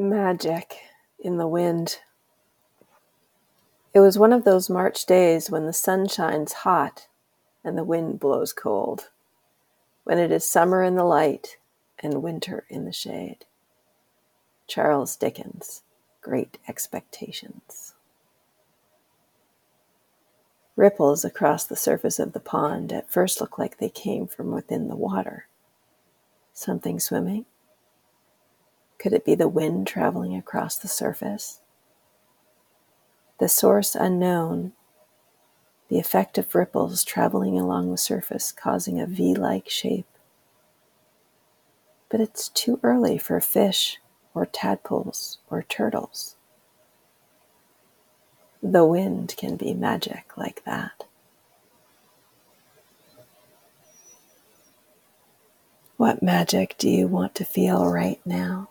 Magic in the wind. It was one of those March days when the sun shines hot and the wind blows cold, when it is summer in the light and winter in the shade. Charles Dickens, Great Expectations. Ripples across the surface of the pond at first look like they came from within the water. Something swimming? Could it be the wind traveling across the surface? The source unknown, the effect of ripples traveling along the surface causing a V like shape. But it's too early for fish or tadpoles or turtles. The wind can be magic like that. What magic do you want to feel right now?